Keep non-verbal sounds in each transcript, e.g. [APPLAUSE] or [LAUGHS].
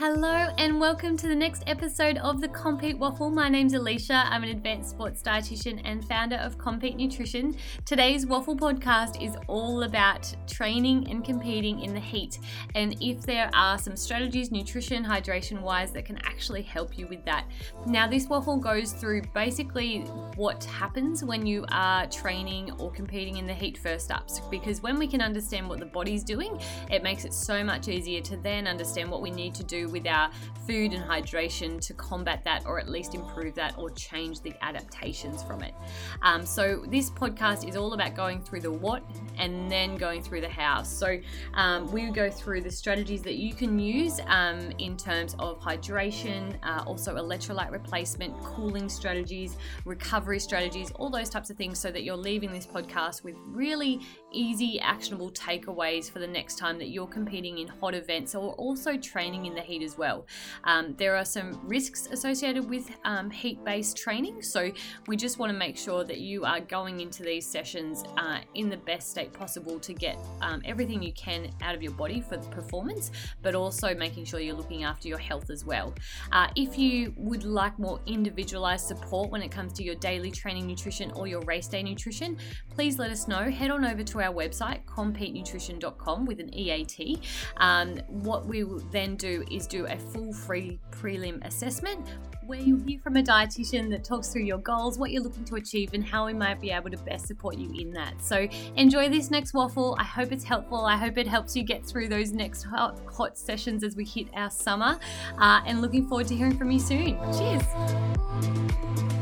Hello and welcome to the next episode of the Compeat Waffle. My name's Alicia. I'm an advanced sports dietitian and founder of Compeat Nutrition. Today's Waffle podcast is all about training and competing in the heat and if there are some strategies, nutrition, hydration wise, that can actually help you with that. Now, this waffle goes through basically what happens when you are training or competing in the heat first up because when we can understand what the body's doing, it makes it so much easier to then understand what we need to do with our food and hydration to combat that or at least improve that or change the adaptations from it. Um, so, this podcast is all about going through the what and then going through the how. So, um, we go through the strategies that you can use um, in terms of hydration, uh, also electrolyte replacement, cooling strategies, recovery strategies, all those types of things, so that you're leaving this podcast with really easy, actionable takeaways for the next time that you're competing in hot events or also training in the heat as well. Um, there are some risks associated with um, heat based training, so we just want to make sure that you are going into these sessions uh, in the best state possible to get um, everything you can out of your body for the performance, but also making sure you're looking after your health as well. Uh, if you would like more individualized support when it comes to your daily training nutrition or your race day nutrition, please let us know. Head on over to our website, compeatnutrition.com with an EAT. Um, what we will then do is do a full free prelim assessment where you hear from a dietitian that talks through your goals, what you're looking to achieve, and how we might be able to best support you in that. So enjoy this next waffle. I hope it's helpful. I hope it helps you get through those next hot, hot sessions as we hit our summer. Uh, and looking forward to hearing from you soon. Cheers.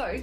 So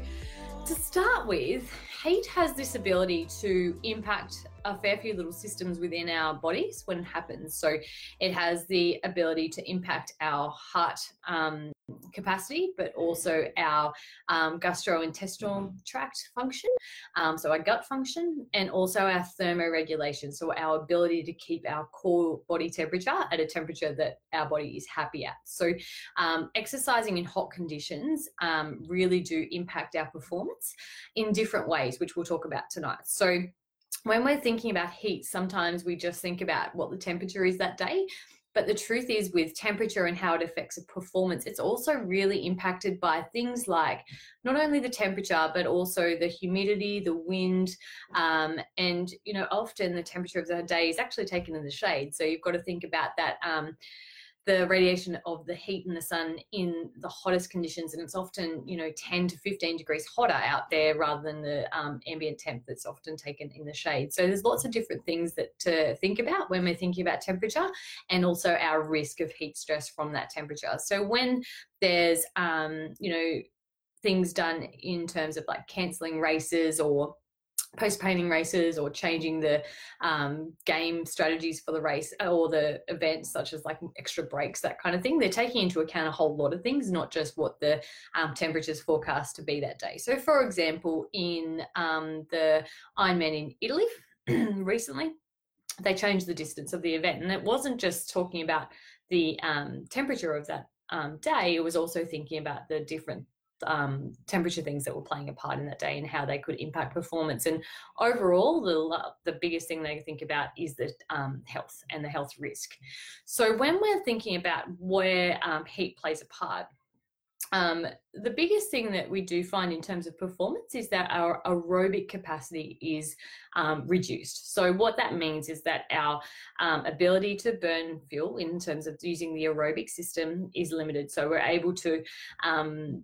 to start with, heat has this ability to impact a fair few little systems within our bodies when it happens. So it has the ability to impact our heart um, capacity, but also our um, gastrointestinal tract function, um, so our gut function, and also our thermoregulation, so our ability to keep our core body temperature at a temperature that our body is happy at. So um, exercising in hot conditions um, really do impact our performance in different ways, which we'll talk about tonight. So when we're thinking about heat, sometimes we just think about what the temperature is that day. But the truth is, with temperature and how it affects a performance, it's also really impacted by things like not only the temperature, but also the humidity, the wind, um, and you know, often the temperature of the day is actually taken in the shade. So you've got to think about that. Um, the radiation of the heat and the sun in the hottest conditions and it's often you know 10 to 15 degrees hotter out there rather than the um, ambient temp that's often taken in the shade. So there's lots of different things that to think about when we're thinking about temperature and also our risk of heat stress from that temperature. So when there's um, you know things done in terms of like cancelling races or postponing races or changing the um, game strategies for the race or the events such as like extra breaks that kind of thing. They're taking into account a whole lot of things not just what the um, temperatures forecast to be that day. So for example in um, the ironman in italy [CLEARS THROAT] recently they changed the distance of the event. And it wasn't just talking about the um, temperature of that um, day it was also thinking about the different um, temperature things that were playing a part in that day and how they could impact performance. And overall, the the biggest thing they think about is the um, health and the health risk. So when we're thinking about where um, heat plays a part. Um, the biggest thing that we do find in terms of performance is that our aerobic capacity is um, reduced. So, what that means is that our um, ability to burn fuel in terms of using the aerobic system is limited. So, we're able to um,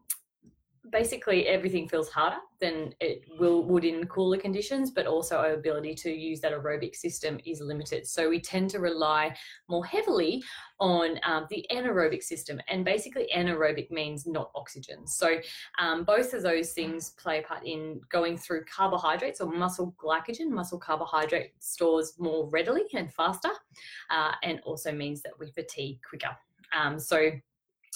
basically everything feels harder than it will would in cooler conditions but also our ability to use that aerobic system is limited. So we tend to rely more heavily on um, the anaerobic system and basically anaerobic means not oxygen. So um, both of those things play a part in going through carbohydrates or muscle glycogen. Muscle carbohydrate stores more readily and faster uh, and also means that we fatigue quicker. Um, so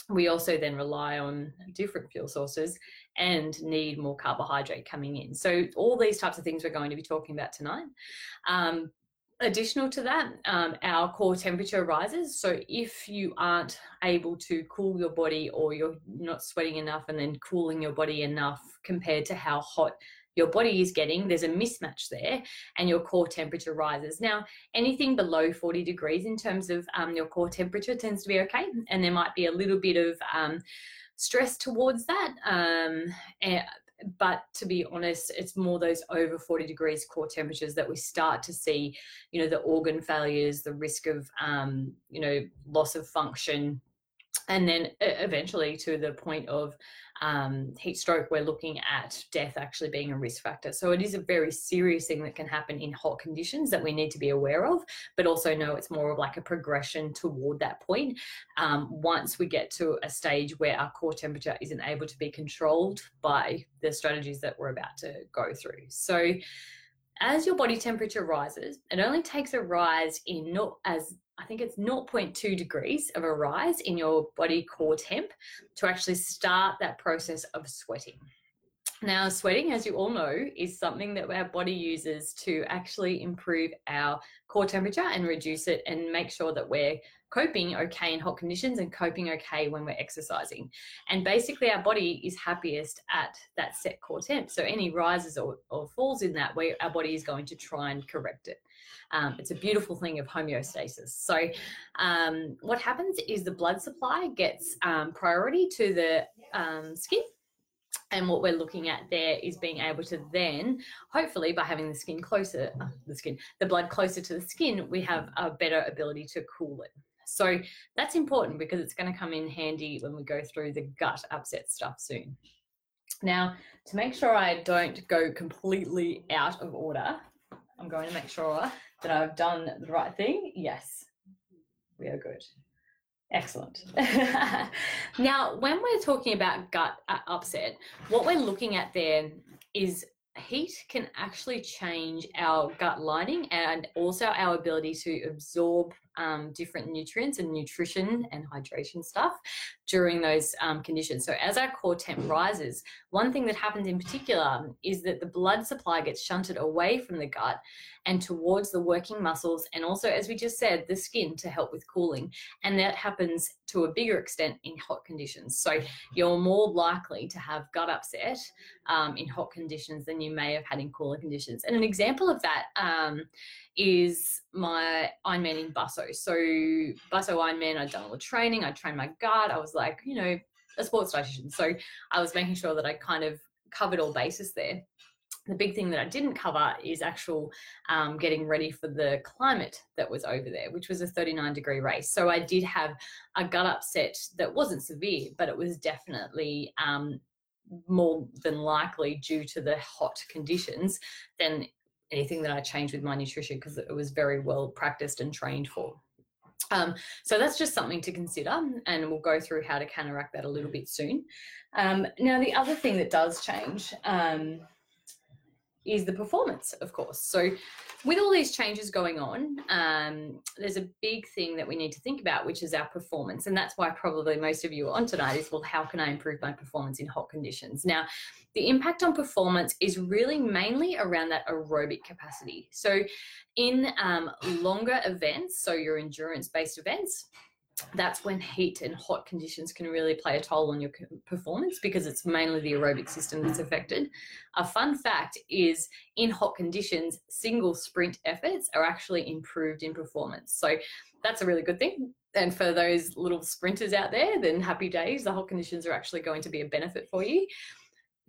we also then rely on different fuel sources and need more carbohydrate coming in. So, all these types of things we're going to be talking about tonight. Um, additional to that, um, our core temperature rises. So if you aren't able to cool your body or you're not sweating enough and then cooling your body enough compared to how hot your body is getting, there's a mismatch there, and your core temperature rises. Now, anything below 40 degrees in terms of um, your core temperature tends to be okay, and there might be a little bit of um, stress towards that. Um, and, but to be honest, it's more those over 40 degrees core temperatures that we start to see, you know, the organ failures, the risk of, um, you know, loss of function, and then eventually to the point of um, heat stroke, we're looking at death actually being a risk factor. So it is a very serious thing that can happen in hot conditions that we need to be aware of, but also know it's more of like a progression toward that point. Um, once we get to a stage where our core temperature isn't able to be controlled by the strategies that we're about to go through. So as your body temperature rises, it only takes a rise in not as I think it's 0.2 degrees of a rise in your body core temp to actually start that process of sweating. Now, sweating, as you all know, is something that our body uses to actually improve our core temperature and reduce it and make sure that we're coping okay in hot conditions and coping okay when we're exercising. And basically, our body is happiest at that set core temp. So, any rises or, or falls in that, way, our body is going to try and correct it. Um, it's a beautiful thing of homeostasis. So, um, what happens is the blood supply gets um, priority to the um, skin. And what we're looking at there is being able to then, hopefully, by having the skin closer, uh, the skin, the blood closer to the skin, we have a better ability to cool it. So that's important because it's going to come in handy when we go through the gut upset stuff soon. Now, to make sure I don't go completely out of order, I'm going to make sure that I've done the right thing. Yes, we are good. Excellent. [LAUGHS] now, when we're talking about gut upset, what we're looking at there is heat can actually change our gut lining and also our ability to absorb um, different nutrients and nutrition and hydration stuff during those um, conditions. So, as our core temp rises, one thing that happens in particular is that the blood supply gets shunted away from the gut and towards the working muscles, and also, as we just said, the skin to help with cooling. And that happens to a bigger extent in hot conditions. So, you're more likely to have gut upset um, in hot conditions than you may have had in cooler conditions. And an example of that um, is my Ironman in Busso. So Busso Ironman, I'd done all the training, I trained my gut. I was like, you know, a sports dietitian. So I was making sure that I kind of covered all bases there. The big thing that I didn't cover is actual um, getting ready for the climate that was over there, which was a 39 degree race. So I did have a gut upset that wasn't severe, but it was definitely um, more than likely due to the hot conditions than anything that I changed with my nutrition because it was very well practiced and trained for. Um, so that's just something to consider, and we'll go through how to counteract that a little bit soon. Um, now, the other thing that does change um, is the performance, of course. So, with all these changes going on, um, there's a big thing that we need to think about, which is our performance. And that's why probably most of you are on tonight is well, how can I improve my performance in hot conditions? Now, the impact on performance is really mainly around that aerobic capacity. So, in um, longer events, so your endurance based events, that's when heat and hot conditions can really play a toll on your performance because it's mainly the aerobic system that's affected. A fun fact is in hot conditions, single sprint efforts are actually improved in performance. So that's a really good thing. And for those little sprinters out there, then happy days. The hot conditions are actually going to be a benefit for you.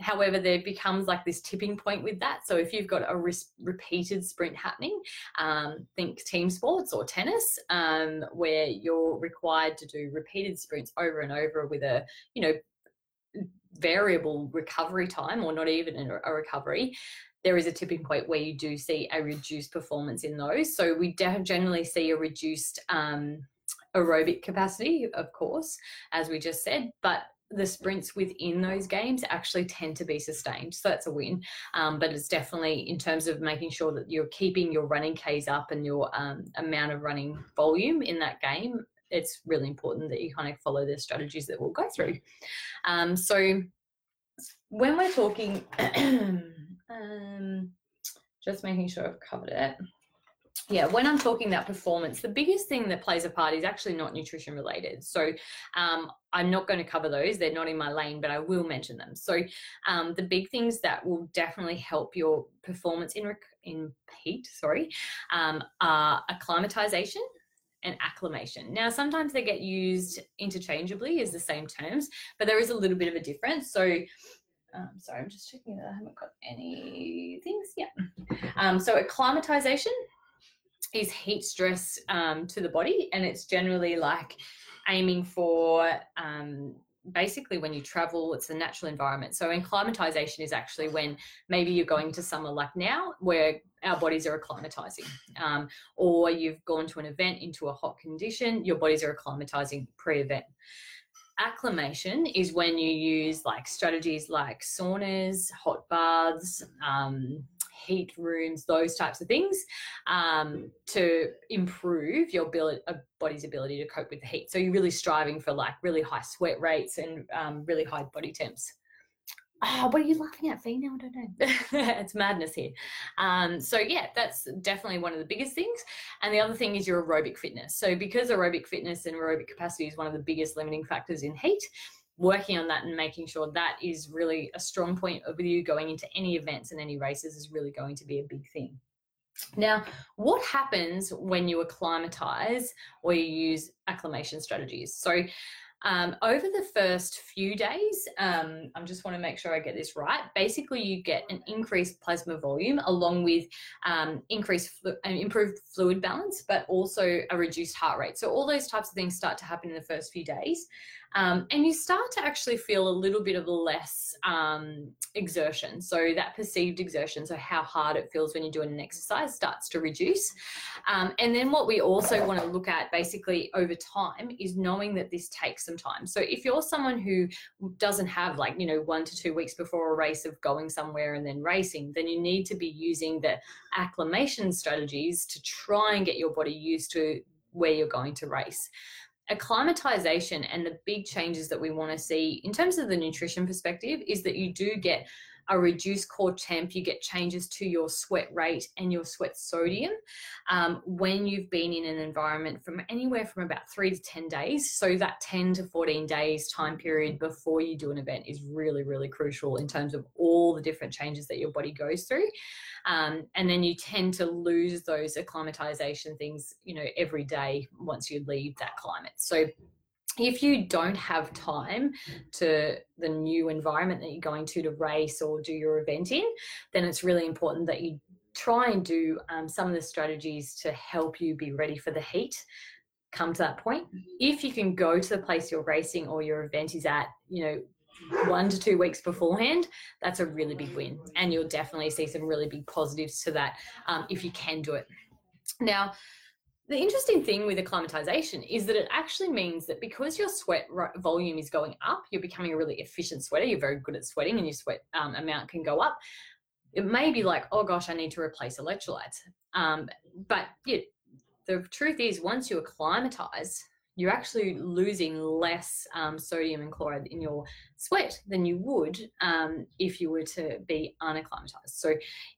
However, there becomes like this tipping point with that. So if you've got a re- repeated sprint happening, um, think team sports or tennis, um, where you're required to do repeated sprints over and over with a, you know, variable recovery time or not even a recovery, there is a tipping point where you do see a reduced performance in those. So we generally see a reduced um, aerobic capacity, of course, as we just said, but the sprints within those games actually tend to be sustained. So that's a win. Um, but it's definitely in terms of making sure that you're keeping your running Ks up and your um, amount of running volume in that game. It's really important that you kind of follow the strategies that we'll go through. Um, so when we're talking, [CLEARS THROAT] um, just making sure I've covered it. Yeah, when I'm talking about performance, the biggest thing that plays a part is actually not nutrition related. So um, I'm not going to cover those; they're not in my lane, but I will mention them. So um, the big things that will definitely help your performance in in heat, sorry, um, are acclimatization and acclimation. Now, sometimes they get used interchangeably as the same terms, but there is a little bit of a difference. So um, sorry, I'm just checking that I haven't got any things. Yeah. Um, so acclimatization is heat stress um, to the body, and it's generally like aiming for um, basically when you travel, it's a natural environment. So acclimatization is actually when maybe you're going to summer like now, where our bodies are acclimatizing, um, or you've gone to an event into a hot condition, your bodies are acclimatizing pre-event acclimation is when you use like strategies like saunas, hot baths, um, heat rooms, those types of things, um, to improve your ability, uh, body's ability to cope with the heat. So you're really striving for like really high sweat rates and um, really high body temps. Oh, what are you laughing at, Fee? Now I don't know. [LAUGHS] it's madness here. Um, so yeah, that's definitely one of the biggest things. And the other thing is your aerobic fitness. So because aerobic fitness and aerobic capacity is one of the biggest limiting factors in heat, working on that and making sure that is really a strong point of you going into any events and any races is really going to be a big thing. Now, what happens when you acclimatize or you use acclimation strategies? So, um, over the first few days, um, I just want to make sure I get this right. Basically, you get an increased plasma volume along with um, increased flu- improved fluid balance, but also a reduced heart rate. So all those types of things start to happen in the first few days. Um, and you start to actually feel a little bit of less um, exertion. So that perceived exertion, so how hard it feels when you're doing an exercise, starts to reduce. Um, and then what we also want to look at basically over time is knowing that this takes some time. So if you're someone who doesn't have like, you know, one to two weeks before a race of going somewhere and then racing, then you need to be using the acclimation strategies to try and get your body used to where you're going to race acclimatization and the big changes that we want to see in terms of the nutrition perspective is that you do get a reduced core temp, you get changes to your sweat rate and your sweat sodium um, when you've been in an environment from anywhere from about three to 10 days. So, that 10 to 14 days time period before you do an event is really, really crucial in terms of all the different changes that your body goes through. Um, and then you tend to lose those acclimatization things, you know, every day once you leave that climate. So, if you don't have time to the new environment that you're going to to race or do your event in, then it's really important that you try and do um, some of the strategies to help you be ready for the heat come to that point. If you can go to the place you're racing or your event is at you know one to two weeks beforehand that's a really big win and you'll definitely see some really big positives to that um, if you can do it. Now the interesting thing with acclimatization is that it actually means that because your sweat volume is going up, you're becoming a really efficient sweater. You're very good at sweating, and your sweat um, amount can go up. It may be like, oh gosh, I need to replace electrolytes. Um, but yeah, the truth is, once you acclimatize, you're actually losing less um, sodium and chloride in your sweat than you would um, if you were to be unacclimatized. So,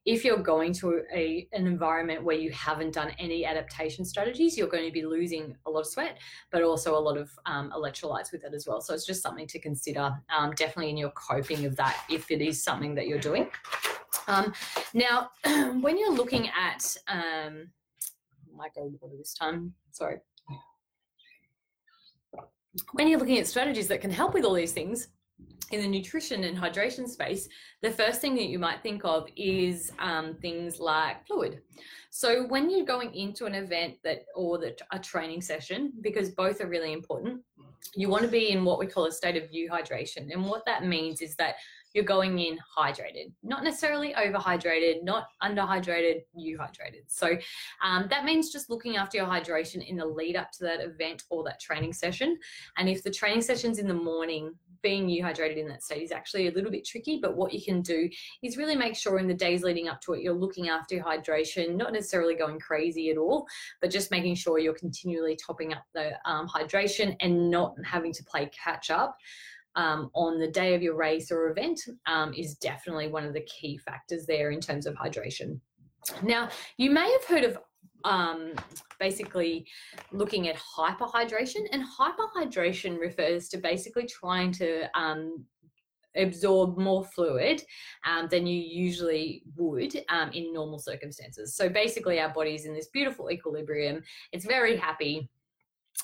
if you're going to a, an environment where you haven't done any adaptation strategies, you're going to be losing a lot of sweat, but also a lot of um, electrolytes with it as well. So, it's just something to consider um, definitely in your coping of that if it is something that you're doing. Um, now, [CLEARS THROAT] when you're looking at, I go water this time, sorry when you're looking at strategies that can help with all these things in the nutrition and hydration space, the first thing that you might think of is um, things like fluid. So when you're going into an event that or that a training session, because both are really important, you want to be in what we call a state of euhydration. And what that means is that you're going in hydrated, not necessarily overhydrated, not underhydrated, euhydrated. So um, that means just looking after your hydration in the lead up to that event or that training session. And if the training session's in the morning, being euhydrated in that state is actually a little bit tricky. But what you can do is really make sure in the days leading up to it, you're looking after your hydration, not necessarily going crazy at all, but just making sure you're continually topping up the um, hydration and not having to play catch up um, on the day of your race or event um, is definitely one of the key factors there in terms of hydration. Now, you may have heard of um, basically looking at hyperhydration, and hyperhydration refers to basically trying to um, absorb more fluid um, than you usually would um, in normal circumstances. So basically, our body is in this beautiful equilibrium. It's very happy.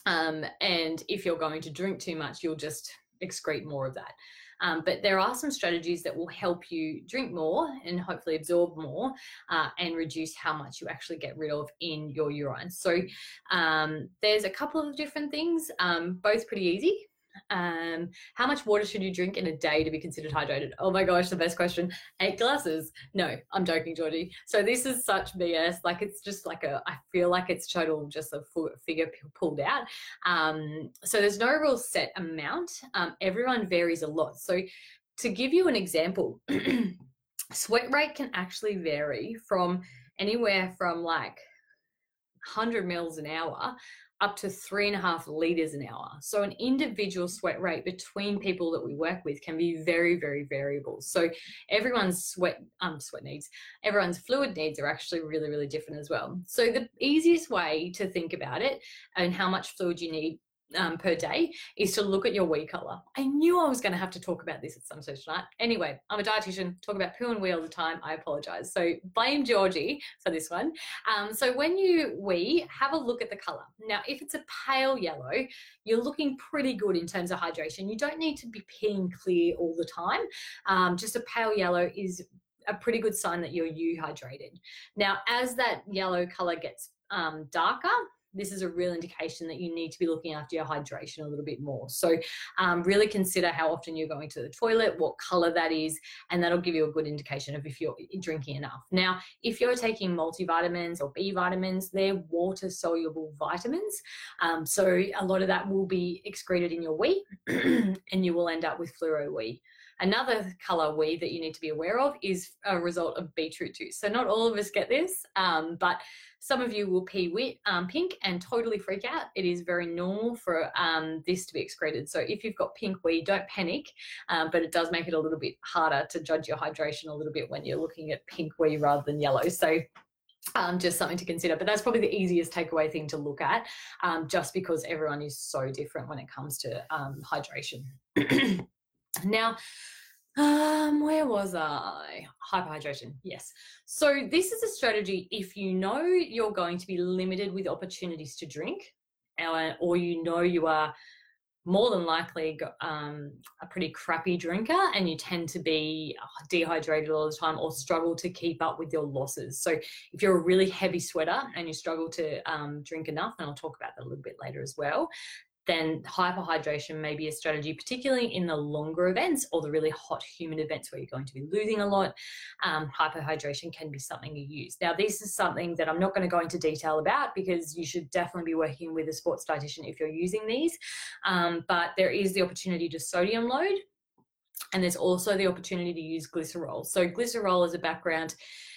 Um, and if you're going to drink too much, you'll just excrete more of that. Um, but there are some strategies that will help you drink more and hopefully absorb more uh, and reduce how much you actually get rid of in your urine. So um, there's a couple of different things, um, both pretty easy. Um, how much water should you drink in a day to be considered hydrated? Oh my gosh, the best question. Eight glasses. No, I'm joking, Georgie. So this is such BS. Like it's just like a, I feel like it's total just a figure pulled out. Um, so there's no real set amount. Um, everyone varies a lot. So to give you an example, [CLEARS THROAT] sweat rate can actually vary from anywhere from like 100 mils an hour up to three and a half liters an hour. So, an individual sweat rate between people that we work with can be very, very variable. So, everyone's sweat um, sweat needs, everyone's fluid needs are actually really, really different as well. So, the easiest way to think about it and how much fluid you need um, per day is to look at your wee color. I knew I was going to have to talk about this at some stage tonight. Anyway, I'm a dietitian, talk about poo and wee all the time. I apologize. So blame Georgie for this one. Um, so when you wee, have a look at the color. Now, if it's a pale yellow, you're looking pretty good in terms of hydration. You don't need to be peeing clear all the time. Um, just a pale yellow is a pretty good sign that you're euhydrated. Now, as that yellow color gets um, darker, this is a real indication that you need to be looking after your hydration a little bit more. So, um, really consider how often you're going to the toilet, what color that is, and that'll give you a good indication of if you're drinking enough. Now, if you're taking multivitamins or B vitamins, they're water soluble vitamins. Um, so, a lot of that will be excreted in your wee, [CLEARS THROAT] and you will end up with fluoro wee. Another color wee that you need to be aware of is a result of beetroot juice. So, not all of us get this, um, but some of you will pee wet, um, pink and totally freak out. It is very normal for um, this to be excreted. So if you've got pink wee, don't panic, um, but it does make it a little bit harder to judge your hydration a little bit when you're looking at pink wee rather than yellow. So um, just something to consider. But that's probably the easiest takeaway thing to look at, um, just because everyone is so different when it comes to um, hydration. [CLEARS THROAT] now, um, where was I? Hyperhydration. Yes. So this is a strategy if you know you're going to be limited with opportunities to drink, or you know you are more than likely um, a pretty crappy drinker and you tend to be dehydrated all the time or struggle to keep up with your losses. So, if you're a really heavy sweater and you struggle to um, drink enough, and I'll talk about that a little bit later as well, then hyperhydration may be a strategy, particularly in the longer events or the really hot, humid events where you're going to be losing a lot. Um, hyperhydration can be something you use. Now, this is something that I'm not going to go into detail about because you should definitely be working with a sports dietitian if you're using these. Um, but there is the opportunity to sodium load, and there's also the opportunity to use glycerol. So, glycerol as a background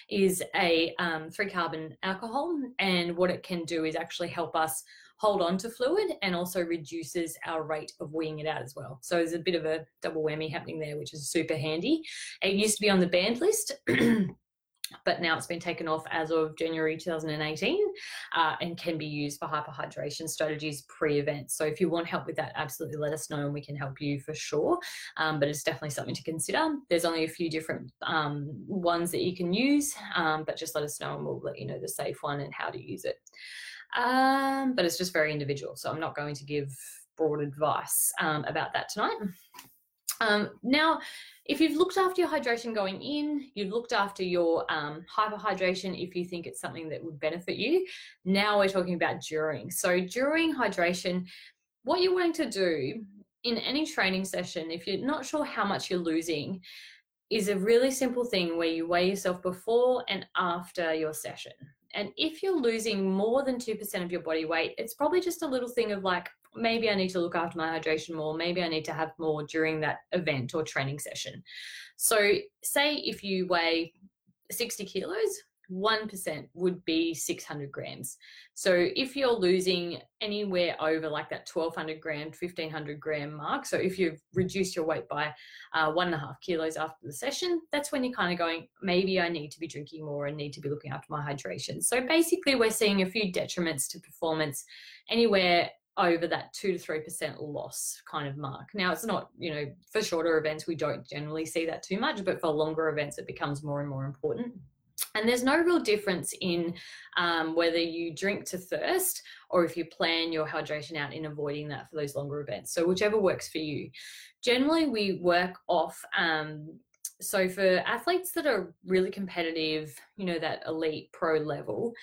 is a um, three carbon alcohol, and what it can do is actually help us hold on to fluid and also reduces our rate of weeing it out as well. So there's a bit of a double whammy happening there, which is super handy. It used to be on the banned list. [CLEARS THROAT] but now it's been taken off as of January 2018 uh, and can be used for hyperhydration strategies pre-event. So if you want help with that, absolutely let us know and we can help you for sure. Um, but it's definitely something to consider. There's only a few different um, ones that you can use, um, but just let us know and we'll let you know the safe one and how to use it. Um, but it's just very individual. So I'm not going to give broad advice um, about that tonight. Um, now, if you've looked after your hydration going in, you've looked after your um, hyperhydration if you think it's something that would benefit you. Now we're talking about during. So during hydration, what you're wanting to do in any training session, if you're not sure how much you're losing, is a really simple thing where you weigh yourself before and after your session. And if you're losing more than 2% of your body weight, it's probably just a little thing of like, maybe I need to look after my hydration more. Maybe I need to have more during that event or training session. So, say if you weigh 60 kilos, 1% would be 600 grams. So if you're losing anywhere over like that 1200 gram, 1500 gram mark, so if you've reduced your weight by uh, one and a half kilos after the session, that's when you're kind of going, maybe I need to be drinking more and need to be looking after my hydration. So basically, we're seeing a few detriments to performance anywhere over that two to three percent loss kind of mark. Now it's not, you know, for shorter events we don't generally see that too much, but for longer events it becomes more and more important. And there's no real difference in um, whether you drink to thirst or if you plan your hydration out in avoiding that for those longer events. So, whichever works for you. Generally, we work off. Um, so, for athletes that are really competitive, you know, that elite pro level,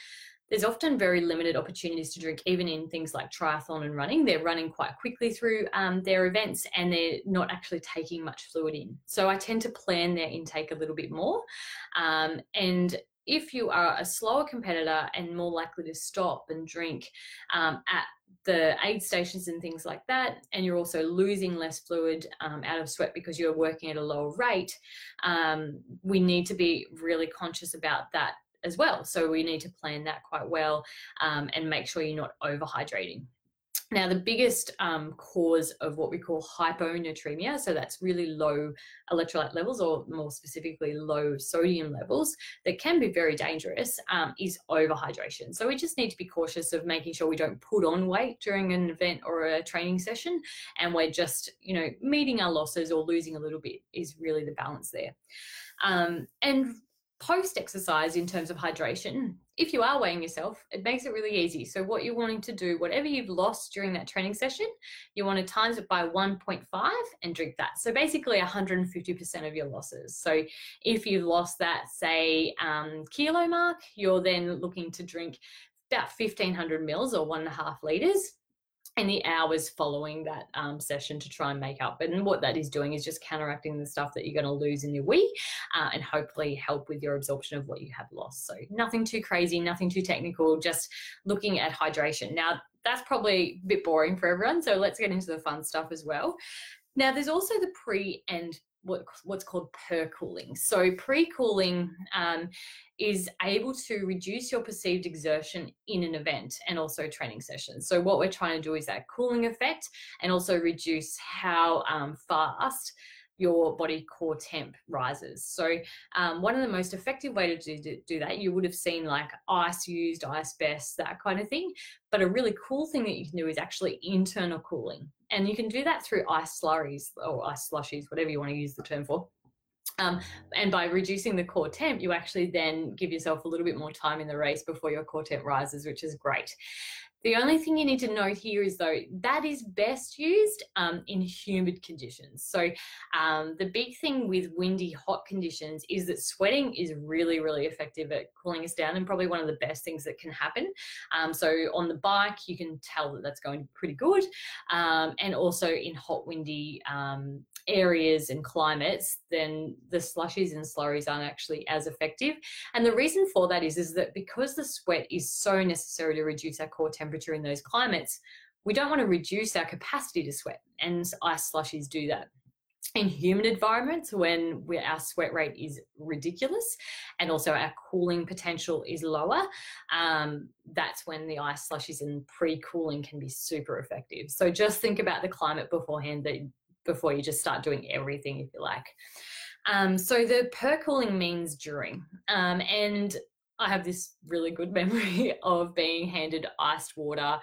there's often very limited opportunities to drink, even in things like triathlon and running. They're running quite quickly through um, their events and they're not actually taking much fluid in. So I tend to plan their intake a little bit more. Um, and if you are a slower competitor and more likely to stop and drink um, at the aid stations and things like that, and you're also losing less fluid um, out of sweat because you're working at a lower rate, um, we need to be really conscious about that as well. So we need to plan that quite well um, and make sure you're not overhydrating. Now, the biggest um, cause of what we call hyponatremia, so that's really low electrolyte levels, or more specifically, low sodium levels, that can be very dangerous, um, is overhydration. So we just need to be cautious of making sure we don't put on weight during an event or a training session, and we're just, you know, meeting our losses or losing a little bit is really the balance there. Um, and post exercise in terms of hydration, if you are weighing yourself, it makes it really easy. So, what you're wanting to do, whatever you've lost during that training session, you want to times it by 1.5 and drink that. So, basically, 150% of your losses. So, if you've lost that, say, um, kilo mark, you're then looking to drink about 1500 mils or one and a half liters in the hours following that um, session to try and make up. And what that is doing is just counteracting the stuff that you're going to lose in your wee uh, and hopefully help with your absorption of what you have lost. So nothing too crazy, nothing too technical, just looking at hydration. Now, that's probably a bit boring for everyone. So let's get into the fun stuff as well. Now, there's also the pre and what, what's called percooling. So pre-cooling um, is able to reduce your perceived exertion in an event and also training sessions. So what we're trying to do is that cooling effect and also reduce how um, fast your body core temp rises. So um, one of the most effective way to do, do that, you would have seen like ice used, ice vests, that kind of thing. But a really cool thing that you can do is actually internal cooling. And you can do that through ice slurries or ice slushies, whatever you want to use the term for. Um, and by reducing the core temp, you actually then give yourself a little bit more time in the race before your core temp rises, which is great. The only thing you need to note here is though that is best used um, in humid conditions. So um, the big thing with windy, hot conditions is that sweating is really, really effective at cooling us down and probably one of the best things that can happen. Um, so on the bike, you can tell that that's going pretty good. Um, and also in hot, windy um, areas and climates, then the slushies and slurries aren't actually as effective. And the reason for that is, is that because the sweat is so necessary to reduce our core temperature in those climates, we don't want to reduce our capacity to sweat, and ice slushies do that. In humid environments, when our sweat rate is ridiculous and also our cooling potential is lower, um, that's when the ice slushies and pre cooling can be super effective. So just think about the climate beforehand that before you just start doing everything, if you like. Um, so the percooling means during. Um, and I have this really good [LAUGHS] memory of being handed iced water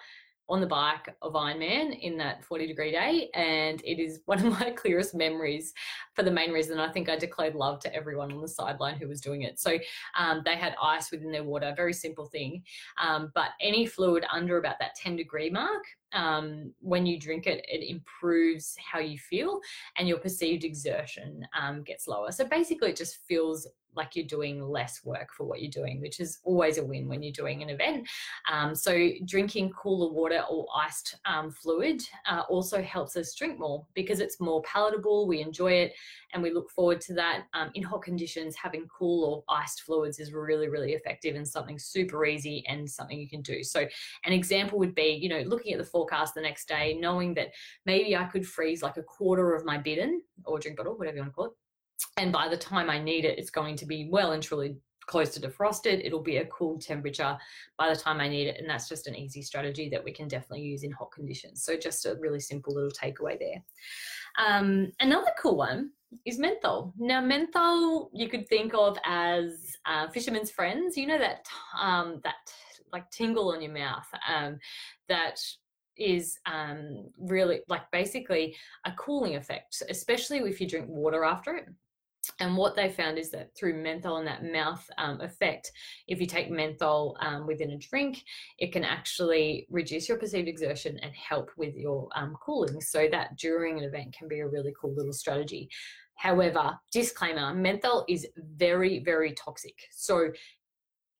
on the bike of Ironman in that 40 degree day. And it is one of [LAUGHS] my clearest memories for the main reason I think I declared love to everyone on the sideline who was doing it. So um, they had ice within their water, very simple thing. Um, but any fluid under about that 10 degree mark, um, when you drink it, it improves how you feel and your perceived exertion um, gets lower. So basically, it just feels like you're doing less work for what you're doing, which is always a win when you're doing an event. Um, so, drinking cooler water or iced um, fluid uh, also helps us drink more because it's more palatable, we enjoy it, and we look forward to that. Um, in hot conditions, having cool or iced fluids is really, really effective and something super easy and something you can do. So, an example would be, you know, looking at the forecast the next day, knowing that maybe I could freeze like a quarter of my bidon or drink bottle, whatever you want to call it and by the time I need it, it's going to be well and truly close to defrosted. It'll be a cool temperature by the time I need it. And that's just an easy strategy that we can definitely use in hot conditions. So just a really simple little takeaway there. Um, another cool one is menthol. Now, menthol you could think of as uh, fisherman's friends. You know that um, that like tingle on your mouth um, that is um, really like basically a cooling effect, especially if you drink water after it. And what they found is that through menthol and that mouth um, effect, if you take menthol um, within a drink, it can actually reduce your perceived exertion and help with your um, cooling. So that during an event can be a really cool little strategy. However, disclaimer menthol is very, very toxic. So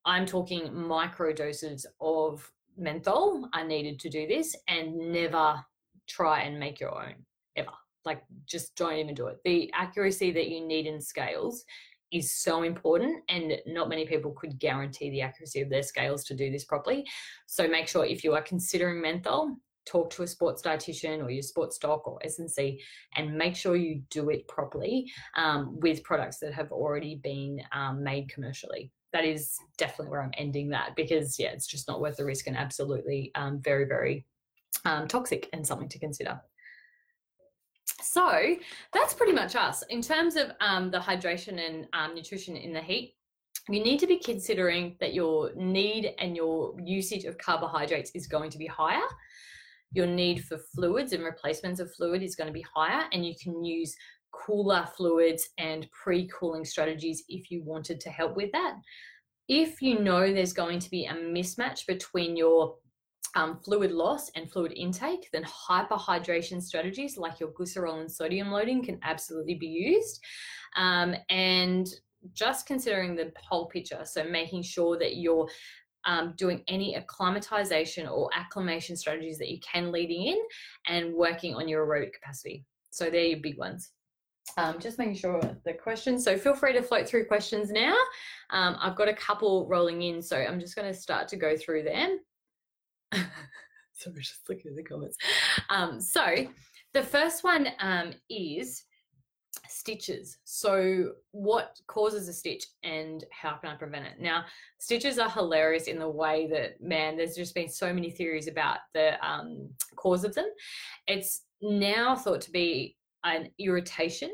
I'm talking micro doses of menthol. Are needed to do this and never try and make your own ever. Like just don't even do it. The accuracy that you need in scales is so important and not many people could guarantee the accuracy of their scales to do this properly. So make sure if you are considering menthol talk to a sports dietitian or your sports doc or S&C and make sure you do it properly um, with products that have already been um, made commercially that is definitely where I'm ending that because yeah, it's just not worth the risk and absolutely um, very very um, toxic and something to consider. So that's pretty much us in terms of um, the hydration and um, nutrition in the heat. You need to be considering that your need and your usage of carbohydrates is going to be higher. Your need for fluids and replacements of fluid is going to be higher, and you can use cooler fluids and pre cooling strategies if you wanted to help with that. If you know there's going to be a mismatch between your um, fluid loss and fluid intake, then hyperhydration strategies like your glycerol and sodium loading can absolutely be used. Um, and just considering the whole picture, so making sure that you're um, doing any acclimatization or acclimation strategies that you can leading in and working on your aerobic capacity. So they're your big ones um, just making sure the questions. So feel free to float through questions now. Um, I've got a couple rolling in, so I'm just going to start to go through them. [LAUGHS] Sorry, just looking at the comments. Um, so the first one um, is stitches. So what causes a stitch and how can I prevent it? Now, stitches are hilarious in the way that, man, there's just been so many theories about the um, cause of them. It's now thought to be an irritation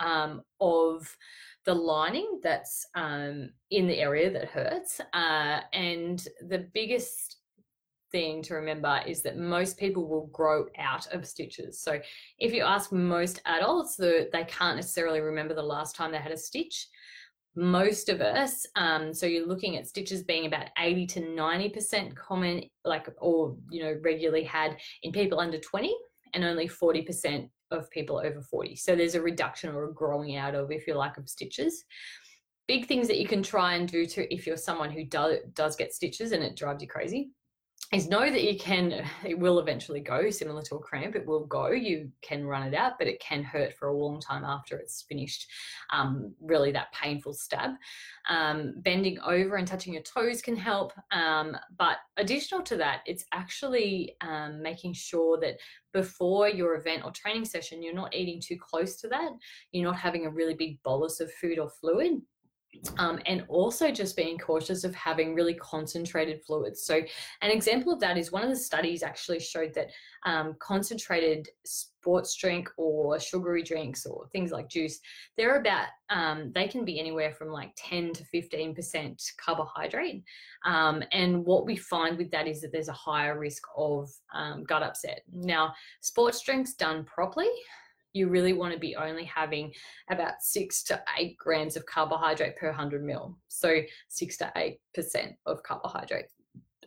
um, of the lining that's um, in the area that hurts. Uh, and the biggest thing to remember is that most people will grow out of stitches. So if you ask most adults, the, they can't necessarily remember the last time they had a stitch. Most of us, um, so you're looking at stitches being about 80 to 90% common, like, or, you know, regularly had in people under 20, and only 40% of people over 40. So there's a reduction or a growing out of, if you like, of stitches. Big things that you can try and do to if you're someone who do, does get stitches and it drives you crazy is know that you can it will eventually go similar to a cramp it will go you can run it out but it can hurt for a long time after it's finished um, really that painful stab. Um, bending over and touching your toes can help um, but additional to that it's actually um, making sure that before your event or training session you're not eating too close to that you're not having a really big bolus of food or fluid um, and also just being cautious of having really concentrated fluids. So, an example of that is one of the studies actually showed that um, concentrated sports drink or sugary drinks or things like juice, they're about, um, they can be anywhere from like 10 to 15% carbohydrate. Um, and what we find with that is that there's a higher risk of um, gut upset. Now, sports drinks done properly, you really want to be only having about six to eight grams of carbohydrate per 100 mil. So six to eight percent of carbohydrate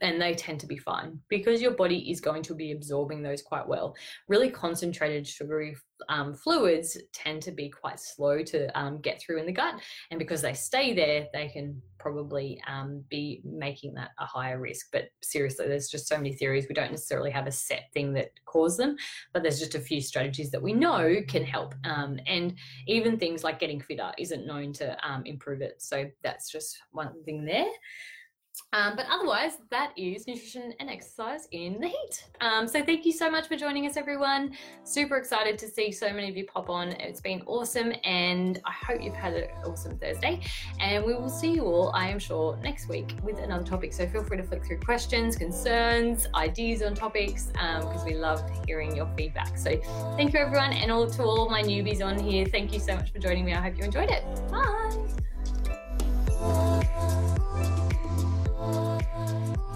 and they tend to be fine because your body is going to be absorbing those quite well. Really concentrated sugary um, fluids tend to be quite slow to um, get through in the gut, and because they stay there, they can probably um, be making that a higher risk. But seriously, there's just so many theories. We don't necessarily have a set thing that causes them, but there's just a few strategies that we know can help. Um, and even things like getting fitter isn't known to um, improve it. So that's just one thing there. Um, but otherwise, that is nutrition and exercise in the heat. Um, so thank you so much for joining us, everyone. Super excited to see so many of you pop on. It's been awesome, and I hope you've had an awesome Thursday. And we will see you all, I am sure, next week with another topic. So feel free to flick through questions, concerns, ideas on topics, because um, we love hearing your feedback. So thank you, everyone, and all to all my newbies on here. Thank you so much for joining me. I hope you enjoyed it. Bye. Bye.